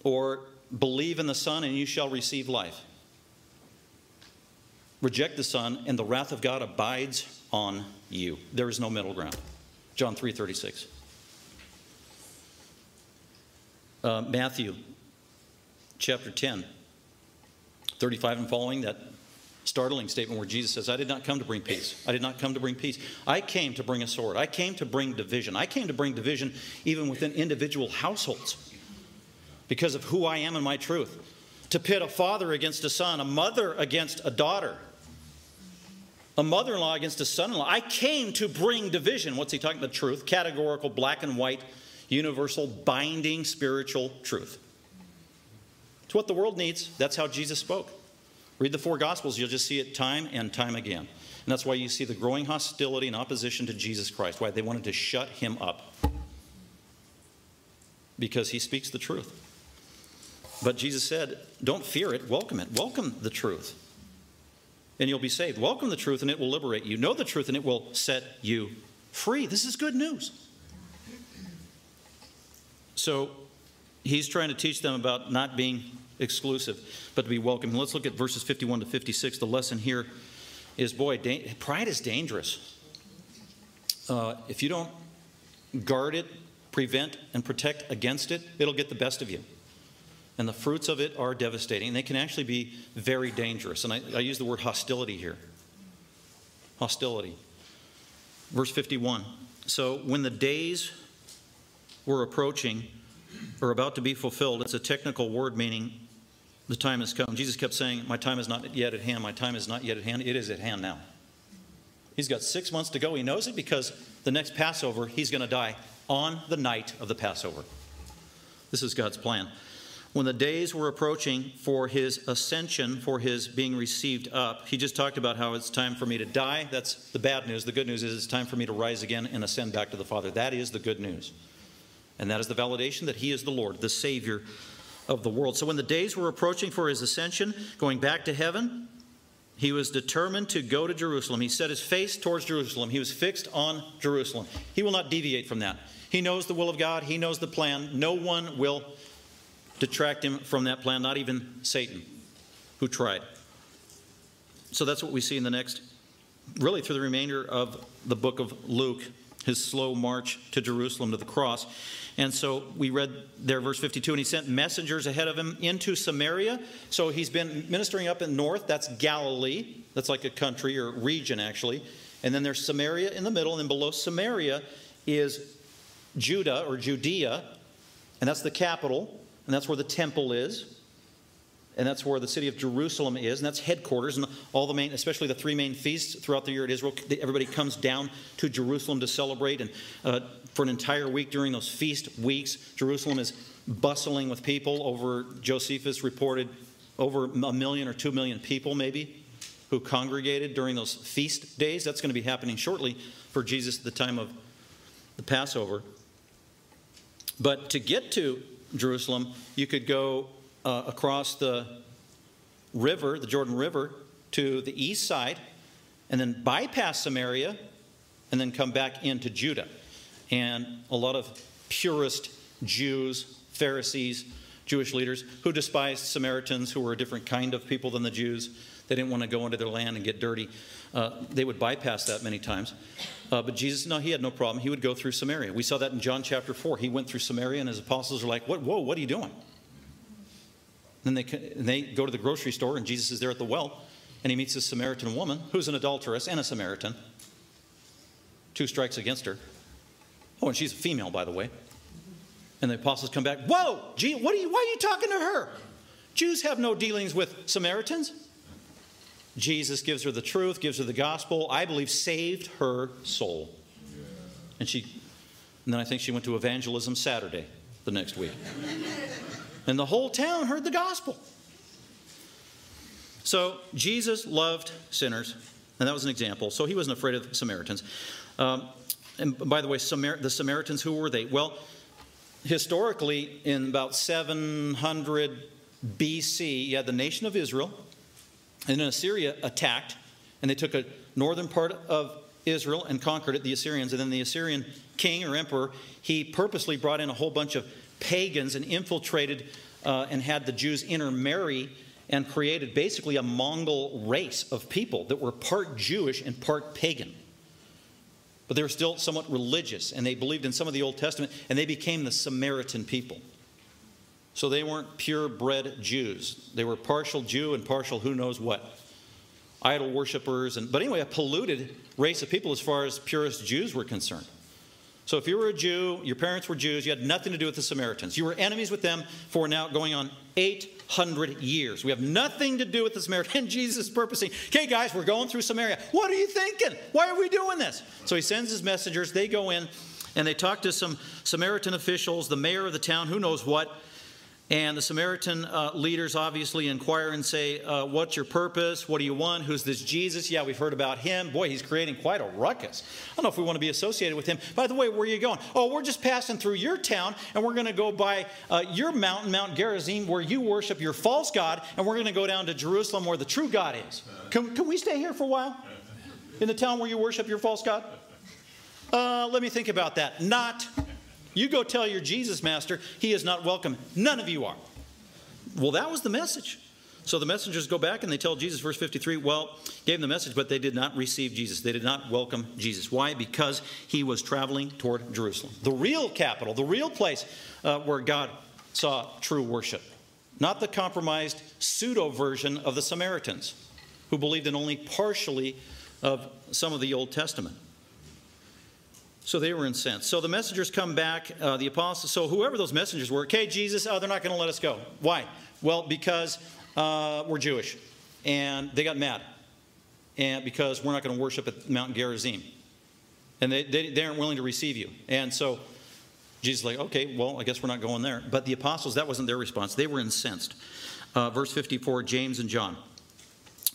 or believe in the Son and you shall receive life. Reject the Son and the wrath of God abides on you. There is no middle ground. John 3:36. Uh, Matthew chapter 10, 35 and following, that startling statement where Jesus says, I did not come to bring peace. I did not come to bring peace. I came to bring a sword. I came to bring division. I came to bring division even within individual households because of who I am and my truth. To pit a father against a son, a mother against a daughter, a mother in law against a son in law. I came to bring division. What's he talking about? Truth, categorical, black and white, universal, binding spiritual truth. It's what the world needs. That's how Jesus spoke. Read the four Gospels, you'll just see it time and time again. And that's why you see the growing hostility and opposition to Jesus Christ, why they wanted to shut him up. Because he speaks the truth. But Jesus said, Don't fear it, welcome it. Welcome the truth, and you'll be saved. Welcome the truth, and it will liberate you. Know the truth, and it will set you free. This is good news. So he's trying to teach them about not being exclusive, but to be welcome. Let's look at verses 51 to 56. The lesson here is boy, da- pride is dangerous. Uh, if you don't guard it, prevent, and protect against it, it'll get the best of you and the fruits of it are devastating. They can actually be very dangerous. And I, I use the word hostility here. Hostility. Verse 51. So when the days were approaching or about to be fulfilled, it's a technical word meaning the time has come. Jesus kept saying, My time is not yet at hand. My time is not yet at hand. It is at hand now. He's got six months to go. He knows it because the next Passover, he's going to die on the night of the Passover. This is God's plan when the days were approaching for his ascension, for his being received up, he just talked about how it's time for me to die. That's the bad news. The good news is it's time for me to rise again and ascend back to the Father. That is the good news. And that is the validation that he is the Lord, the Savior of the world. So when the days were approaching for his ascension, going back to heaven, he was determined to go to Jerusalem. He set his face towards Jerusalem. He was fixed on Jerusalem. He will not deviate from that. He knows the will of God, he knows the plan. No one will detract him from that plan, not even Satan, who tried. So that's what we see in the next, really through the remainder of the book of Luke, his slow march to Jerusalem to the cross. And so we read there, verse 52, and he sent messengers ahead of him into Samaria. So he's been ministering up in north, that's Galilee. That's like a country or region, actually. And then there's Samaria in the middle, and then below Samaria is Judah or Judea, and that's the capital and that's where the temple is. And that's where the city of Jerusalem is, and that's headquarters. And all the main, especially the three main feasts throughout the year at Israel, everybody comes down to Jerusalem to celebrate. And uh, for an entire week during those feast weeks. Jerusalem is bustling with people. Over Josephus reported over a million or two million people, maybe, who congregated during those feast days. That's going to be happening shortly for Jesus at the time of the Passover. But to get to Jerusalem, you could go uh, across the river, the Jordan River, to the east side, and then bypass Samaria, and then come back into Judah. And a lot of purist Jews, Pharisees, Jewish leaders who despised Samaritans, who were a different kind of people than the Jews. They didn't want to go into their land and get dirty. Uh, they would bypass that many times. Uh, but Jesus, no, he had no problem. He would go through Samaria. We saw that in John chapter 4. He went through Samaria, and his apostles are like, what, Whoa, what are you doing? Then they, they go to the grocery store, and Jesus is there at the well, and he meets this Samaritan woman who's an adulteress and a Samaritan. Two strikes against her. Oh, and she's a female, by the way. And the apostles come back, Whoa, gee, what are you, why are you talking to her? Jews have no dealings with Samaritans. Jesus gives her the truth, gives her the gospel, I believe saved her soul. And she and then I think she went to evangelism Saturday the next week. and the whole town heard the gospel. So Jesus loved sinners, and that was an example. So he wasn't afraid of the Samaritans. Um, and by the way, Samar- the Samaritans, who were they? Well, historically, in about 700 BC, you had the nation of Israel, and then Assyria attacked, and they took a northern part of Israel and conquered it, the Assyrians. And then the Assyrian king or emperor, he purposely brought in a whole bunch of pagans and infiltrated uh, and had the Jews intermarry and created basically a Mongol race of people that were part Jewish and part pagan. But they were still somewhat religious, and they believed in some of the Old Testament, and they became the Samaritan people. So they weren't purebred Jews. They were partial Jew and partial who knows what. Idol worshippers. And, but anyway, a polluted race of people as far as purist Jews were concerned. So if you were a Jew, your parents were Jews, you had nothing to do with the Samaritans. You were enemies with them for now going on 800 years. We have nothing to do with the Samaritans. And Jesus is purposing, okay, guys, we're going through Samaria. What are you thinking? Why are we doing this? So he sends his messengers. They go in and they talk to some Samaritan officials, the mayor of the town, who knows what. And the Samaritan uh, leaders obviously inquire and say, uh, What's your purpose? What do you want? Who's this Jesus? Yeah, we've heard about him. Boy, he's creating quite a ruckus. I don't know if we want to be associated with him. By the way, where are you going? Oh, we're just passing through your town, and we're going to go by uh, your mountain, Mount Gerizim, where you worship your false God, and we're going to go down to Jerusalem where the true God is. Can, can we stay here for a while? In the town where you worship your false God? Uh, let me think about that. Not. You go tell your Jesus master he is not welcome. None of you are. Well, that was the message. So the messengers go back and they tell Jesus, verse 53, well, gave him the message, but they did not receive Jesus. They did not welcome Jesus. Why? Because he was traveling toward Jerusalem, the real capital, the real place uh, where God saw true worship, not the compromised pseudo version of the Samaritans who believed in only partially of some of the Old Testament. So they were incensed. So the messengers come back, uh, the apostles, so whoever those messengers were, okay, Jesus, oh, they're not going to let us go. Why? Well, because uh, we're Jewish. And they got mad. And because we're not going to worship at Mount Gerizim. And they, they, they aren't willing to receive you. And so Jesus is like, okay, well, I guess we're not going there. But the apostles, that wasn't their response. They were incensed. Uh, verse 54, James and John.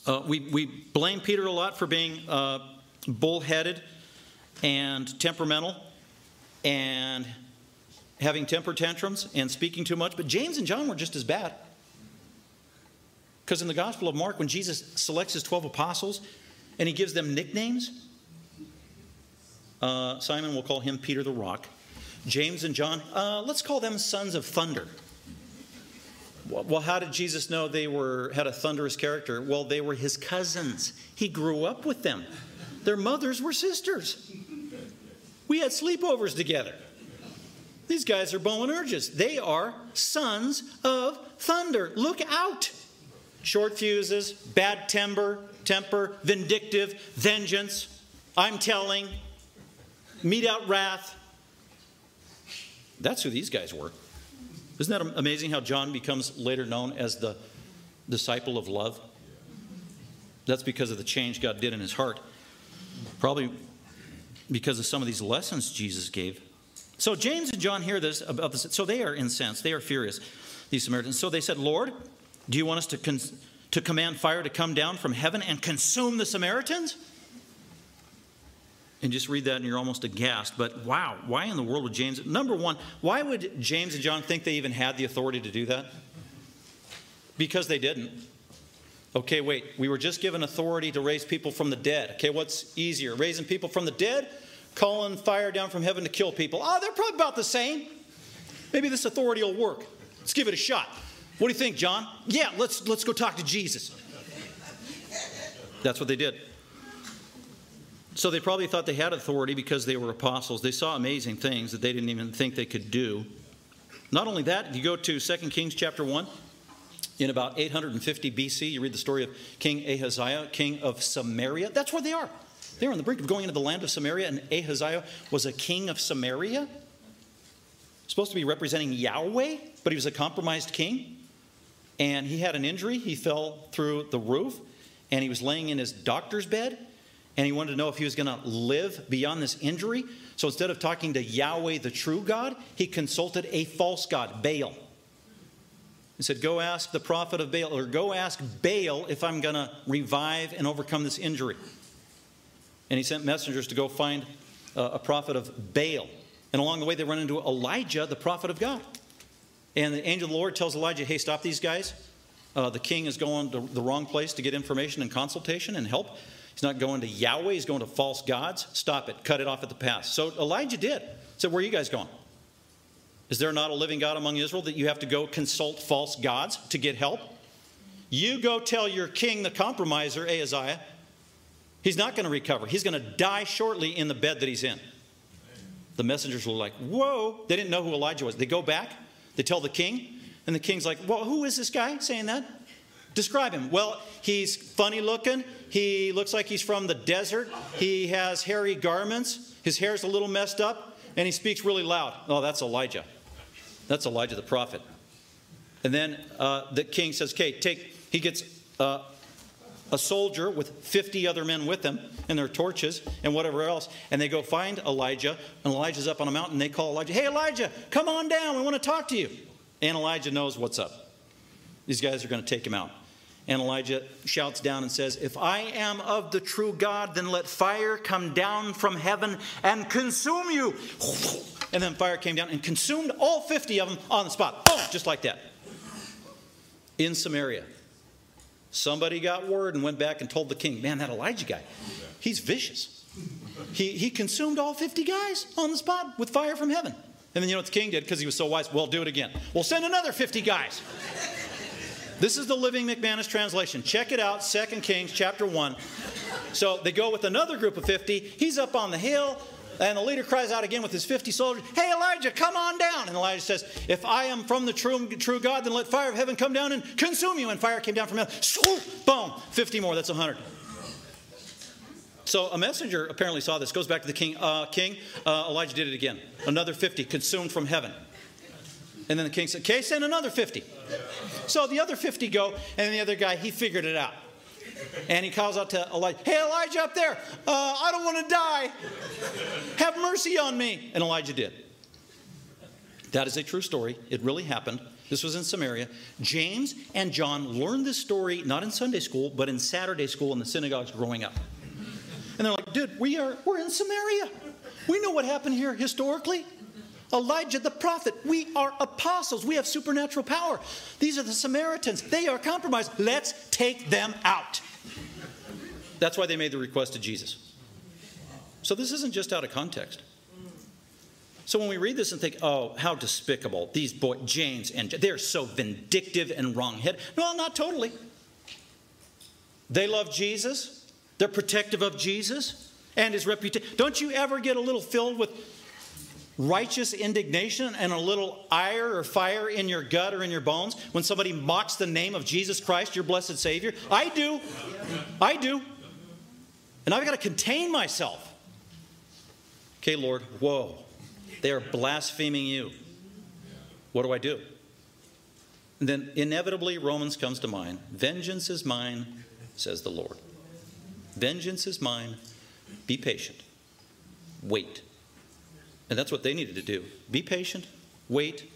Uh, we, we blame Peter a lot for being uh, bullheaded and temperamental and having temper tantrums and speaking too much, but James and John were just as bad. Because in the Gospel of Mark, when Jesus selects his 12 apostles and he gives them nicknames, uh, Simon will call him Peter the Rock. James and John, uh, let's call them sons of thunder. Well, how did Jesus know they were had a thunderous character? Well, they were his cousins. He grew up with them. Their mothers were sisters. We had sleepovers together. These guys are Boanerges. They are sons of thunder. Look out. Short fuses, bad temper, temper, vindictive, vengeance, I'm telling, mete out wrath. That's who these guys were. Isn't that amazing how John becomes later known as the disciple of love? That's because of the change God did in his heart. Probably because of some of these lessons Jesus gave So James and John hear this about this. So they are incensed. They are furious, these Samaritans. So they said, Lord, do you want us to, con- to command fire to come down from heaven and consume the Samaritans? And just read that and you're almost aghast. But wow, why in the world would James? Number one, why would James and John think they even had the authority to do that? Because they didn't. Okay, wait, we were just given authority to raise people from the dead. Okay, what's easier, raising people from the dead calling fire down from heaven to kill people. Oh, they're probably about the same. Maybe this authority will work. Let's give it a shot. What do you think, John? Yeah, let's, let's go talk to Jesus. That's what they did. So they probably thought they had authority because they were apostles. They saw amazing things that they didn't even think they could do. Not only that, if you go to 2 Kings chapter 1. In about 850 BC, you read the story of King Ahaziah, king of Samaria. That's where they are. They're on the brink of going into the land of Samaria, and Ahaziah was a king of Samaria. Supposed to be representing Yahweh, but he was a compromised king. And he had an injury. He fell through the roof, and he was laying in his doctor's bed, and he wanted to know if he was going to live beyond this injury. So instead of talking to Yahweh, the true God, he consulted a false God, Baal. He said, Go ask the prophet of Baal, or go ask Baal if I'm going to revive and overcome this injury and he sent messengers to go find uh, a prophet of Baal. And along the way, they run into Elijah, the prophet of God. And the angel of the Lord tells Elijah, hey, stop these guys. Uh, the king is going to the wrong place to get information and consultation and help. He's not going to Yahweh, he's going to false gods. Stop it, cut it off at the pass. So Elijah did. Said, Where are you guys going? Is there not a living God among Israel that you have to go consult false gods to get help? You go tell your king, the compromiser, Ahaziah, He's not going to recover. He's going to die shortly in the bed that he's in. The messengers were like, Whoa. They didn't know who Elijah was. They go back, they tell the king, and the king's like, Well, who is this guy saying that? Describe him. Well, he's funny looking. He looks like he's from the desert. He has hairy garments. His hair's a little messed up, and he speaks really loud. Oh, that's Elijah. That's Elijah the prophet. And then uh, the king says, Okay, take, he gets uh, a soldier with 50 other men with them and their torches and whatever else. And they go find Elijah, and Elijah's up on a mountain. They call Elijah, Hey, Elijah, come on down. We want to talk to you. And Elijah knows what's up. These guys are going to take him out. And Elijah shouts down and says, If I am of the true God, then let fire come down from heaven and consume you. And then fire came down and consumed all 50 of them on the spot. Boom, just like that. In Samaria. Somebody got word and went back and told the king, man, that Elijah guy, he's vicious. He, he consumed all 50 guys on the spot with fire from heaven. And then you know what the king did because he was so wise? Well, do it again. We'll send another 50 guys. This is the Living McManus translation. Check it out, 2 Kings chapter 1. So they go with another group of 50. He's up on the hill. And the leader cries out again with his 50 soldiers, Hey, Elijah, come on down. And Elijah says, If I am from the true, true God, then let fire of heaven come down and consume you. And fire came down from heaven. Swoop, boom, 50 more. That's 100. So a messenger apparently saw this. Goes back to the king. Uh, king, uh, Elijah did it again. Another 50 consumed from heaven. And then the king said, Okay, send another 50. So the other 50 go, and the other guy, he figured it out. And he calls out to Elijah, Hey, Elijah up there, uh, I don't want to die. Have mercy on me. And Elijah did. That is a true story. It really happened. This was in Samaria. James and John learned this story not in Sunday school, but in Saturday school in the synagogues growing up. And they're like, dude, we are we're in Samaria. We know what happened here historically. Elijah the prophet. We are apostles. We have supernatural power. These are the Samaritans. They are compromised. Let's take them out. That's why they made the request to Jesus. So this isn't just out of context. So when we read this and think, oh, how despicable, these boys, James and they're so vindictive and wrongheaded. No, not totally. They love Jesus, they're protective of Jesus and his reputation. Don't you ever get a little filled with righteous indignation and a little ire or fire in your gut or in your bones when somebody mocks the name of Jesus Christ, your blessed Savior? I do. I do. And I've got to contain myself. Okay, Lord, whoa. They are blaspheming you. What do I do? And then inevitably, Romans comes to mind. Vengeance is mine, says the Lord. Vengeance is mine. Be patient. Wait. And that's what they needed to do. Be patient, wait.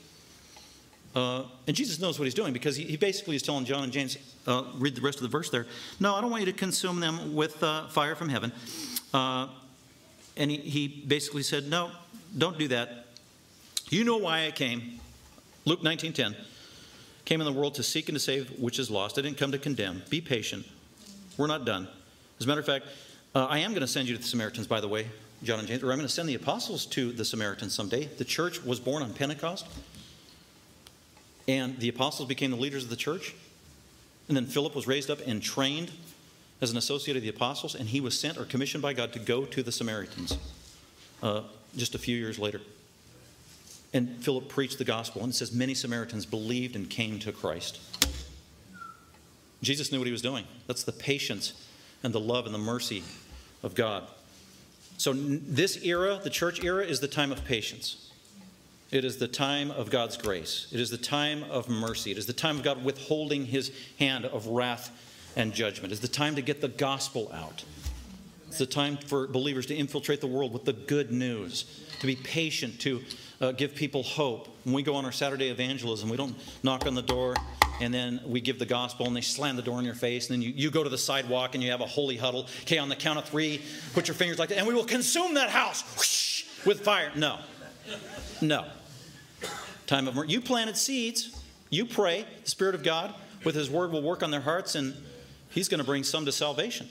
Uh, and Jesus knows what he's doing because he, he basically is telling John and James, uh, read the rest of the verse there. No, I don't want you to consume them with uh, fire from heaven. Uh, and he, he basically said, No, don't do that. You know why I came. Luke 19:10 came in the world to seek and to save which is lost. I didn't come to condemn. Be patient. We're not done. As a matter of fact, uh, I am going to send you to the Samaritans, by the way, John and James, or I'm going to send the apostles to the Samaritans someday. The church was born on Pentecost, and the apostles became the leaders of the church. And then Philip was raised up and trained as an associate of the apostles, and he was sent or commissioned by God to go to the Samaritans uh, just a few years later. And Philip preached the gospel, and it says many Samaritans believed and came to Christ. Jesus knew what he was doing. That's the patience and the love and the mercy of God. So, this era, the church era, is the time of patience. It is the time of God's grace. It is the time of mercy. It is the time of God withholding his hand of wrath and judgment. It's the time to get the gospel out. It's the time for believers to infiltrate the world with the good news, to be patient, to uh, give people hope. When we go on our Saturday evangelism, we don't knock on the door and then we give the gospel and they slam the door in your face and then you, you go to the sidewalk and you have a holy huddle. Okay, on the count of three, put your fingers like that, and we will consume that house whoosh, with fire. No. No. Time of you planted seeds. You pray. The Spirit of God, with His Word, will work on their hearts and He's going to bring some to salvation.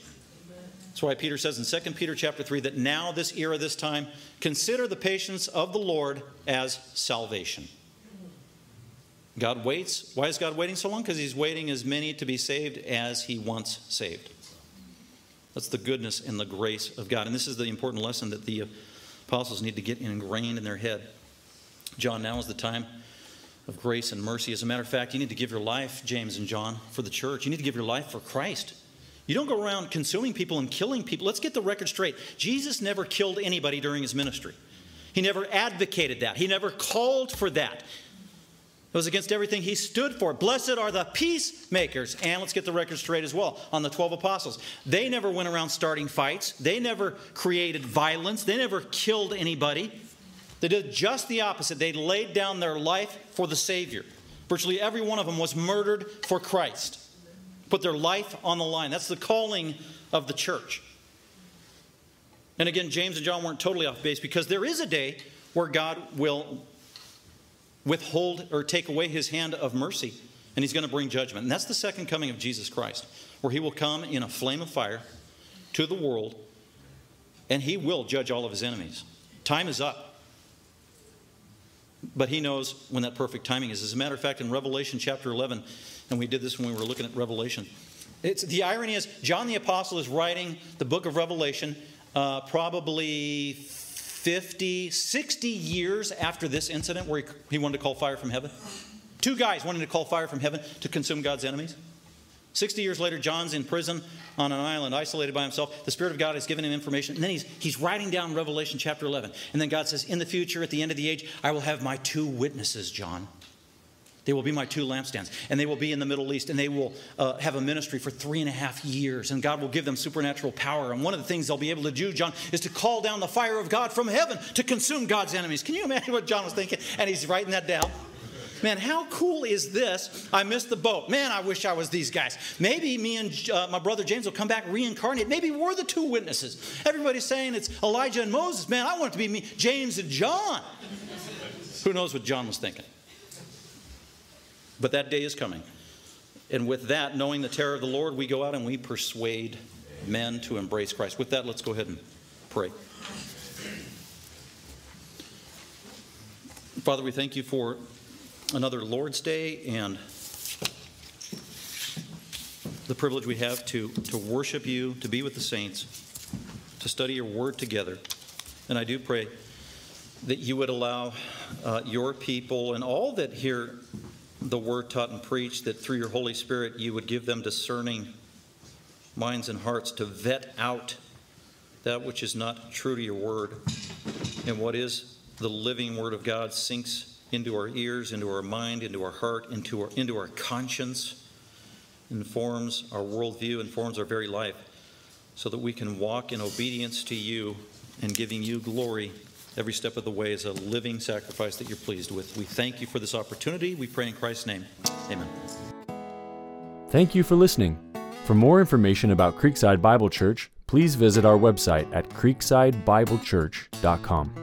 That's why Peter says in 2 Peter chapter 3 that now, this era, this time, consider the patience of the Lord as salvation. God waits. Why is God waiting so long? Because He's waiting as many to be saved as He once saved. That's the goodness and the grace of God. And this is the important lesson that the apostles need to get ingrained in their head. John, now is the time of grace and mercy. As a matter of fact, you need to give your life, James and John, for the church. You need to give your life for Christ. You don't go around consuming people and killing people. Let's get the record straight. Jesus never killed anybody during his ministry. He never advocated that. He never called for that. It was against everything he stood for. Blessed are the peacemakers. And let's get the record straight as well on the 12 apostles. They never went around starting fights, they never created violence, they never killed anybody. They did just the opposite. They laid down their life for the Savior. Virtually every one of them was murdered for Christ, put their life on the line. That's the calling of the church. And again, James and John weren't totally off base because there is a day where God will withhold or take away his hand of mercy and he's going to bring judgment. And that's the second coming of Jesus Christ, where he will come in a flame of fire to the world and he will judge all of his enemies. Time is up. But he knows when that perfect timing is. As a matter of fact, in Revelation chapter 11, and we did this when we were looking at Revelation, it's, the irony is John the Apostle is writing the book of Revelation uh, probably 50, 60 years after this incident where he, he wanted to call fire from heaven. Two guys wanted to call fire from heaven to consume God's enemies. 60 years later, John's in prison on an island, isolated by himself. The Spirit of God has given him information. And then he's, he's writing down Revelation chapter 11. And then God says, In the future, at the end of the age, I will have my two witnesses, John. They will be my two lampstands, and they will be in the Middle East, and they will uh, have a ministry for three and a half years, and God will give them supernatural power. And one of the things they'll be able to do, John, is to call down the fire of God from heaven to consume God's enemies. Can you imagine what John was thinking? And he's writing that down. Man, how cool is this? I missed the boat. Man, I wish I was these guys. Maybe me and uh, my brother James will come back reincarnate. Maybe we're the two witnesses. Everybody's saying it's Elijah and Moses. Man, I want it to be me, James and John. Who knows what John was thinking? But that day is coming. And with that, knowing the terror of the Lord, we go out and we persuade men to embrace Christ. With that, let's go ahead and pray. Father, we thank you for another Lord's Day and the privilege we have to, to worship you, to be with the saints, to study your word together. And I do pray that you would allow uh, your people and all that hear the word taught and preached, that through your Holy Spirit you would give them discerning minds and hearts to vet out that which is not true to your word and what is the living word of God sinks into our ears, into our mind, into our heart, into our, into our conscience, informs our worldview, informs our very life, so that we can walk in obedience to you and giving you glory every step of the way as a living sacrifice that you're pleased with. We thank you for this opportunity. We pray in Christ's name. Amen. Thank you for listening. For more information about Creekside Bible Church, please visit our website at creeksidebiblechurch.com.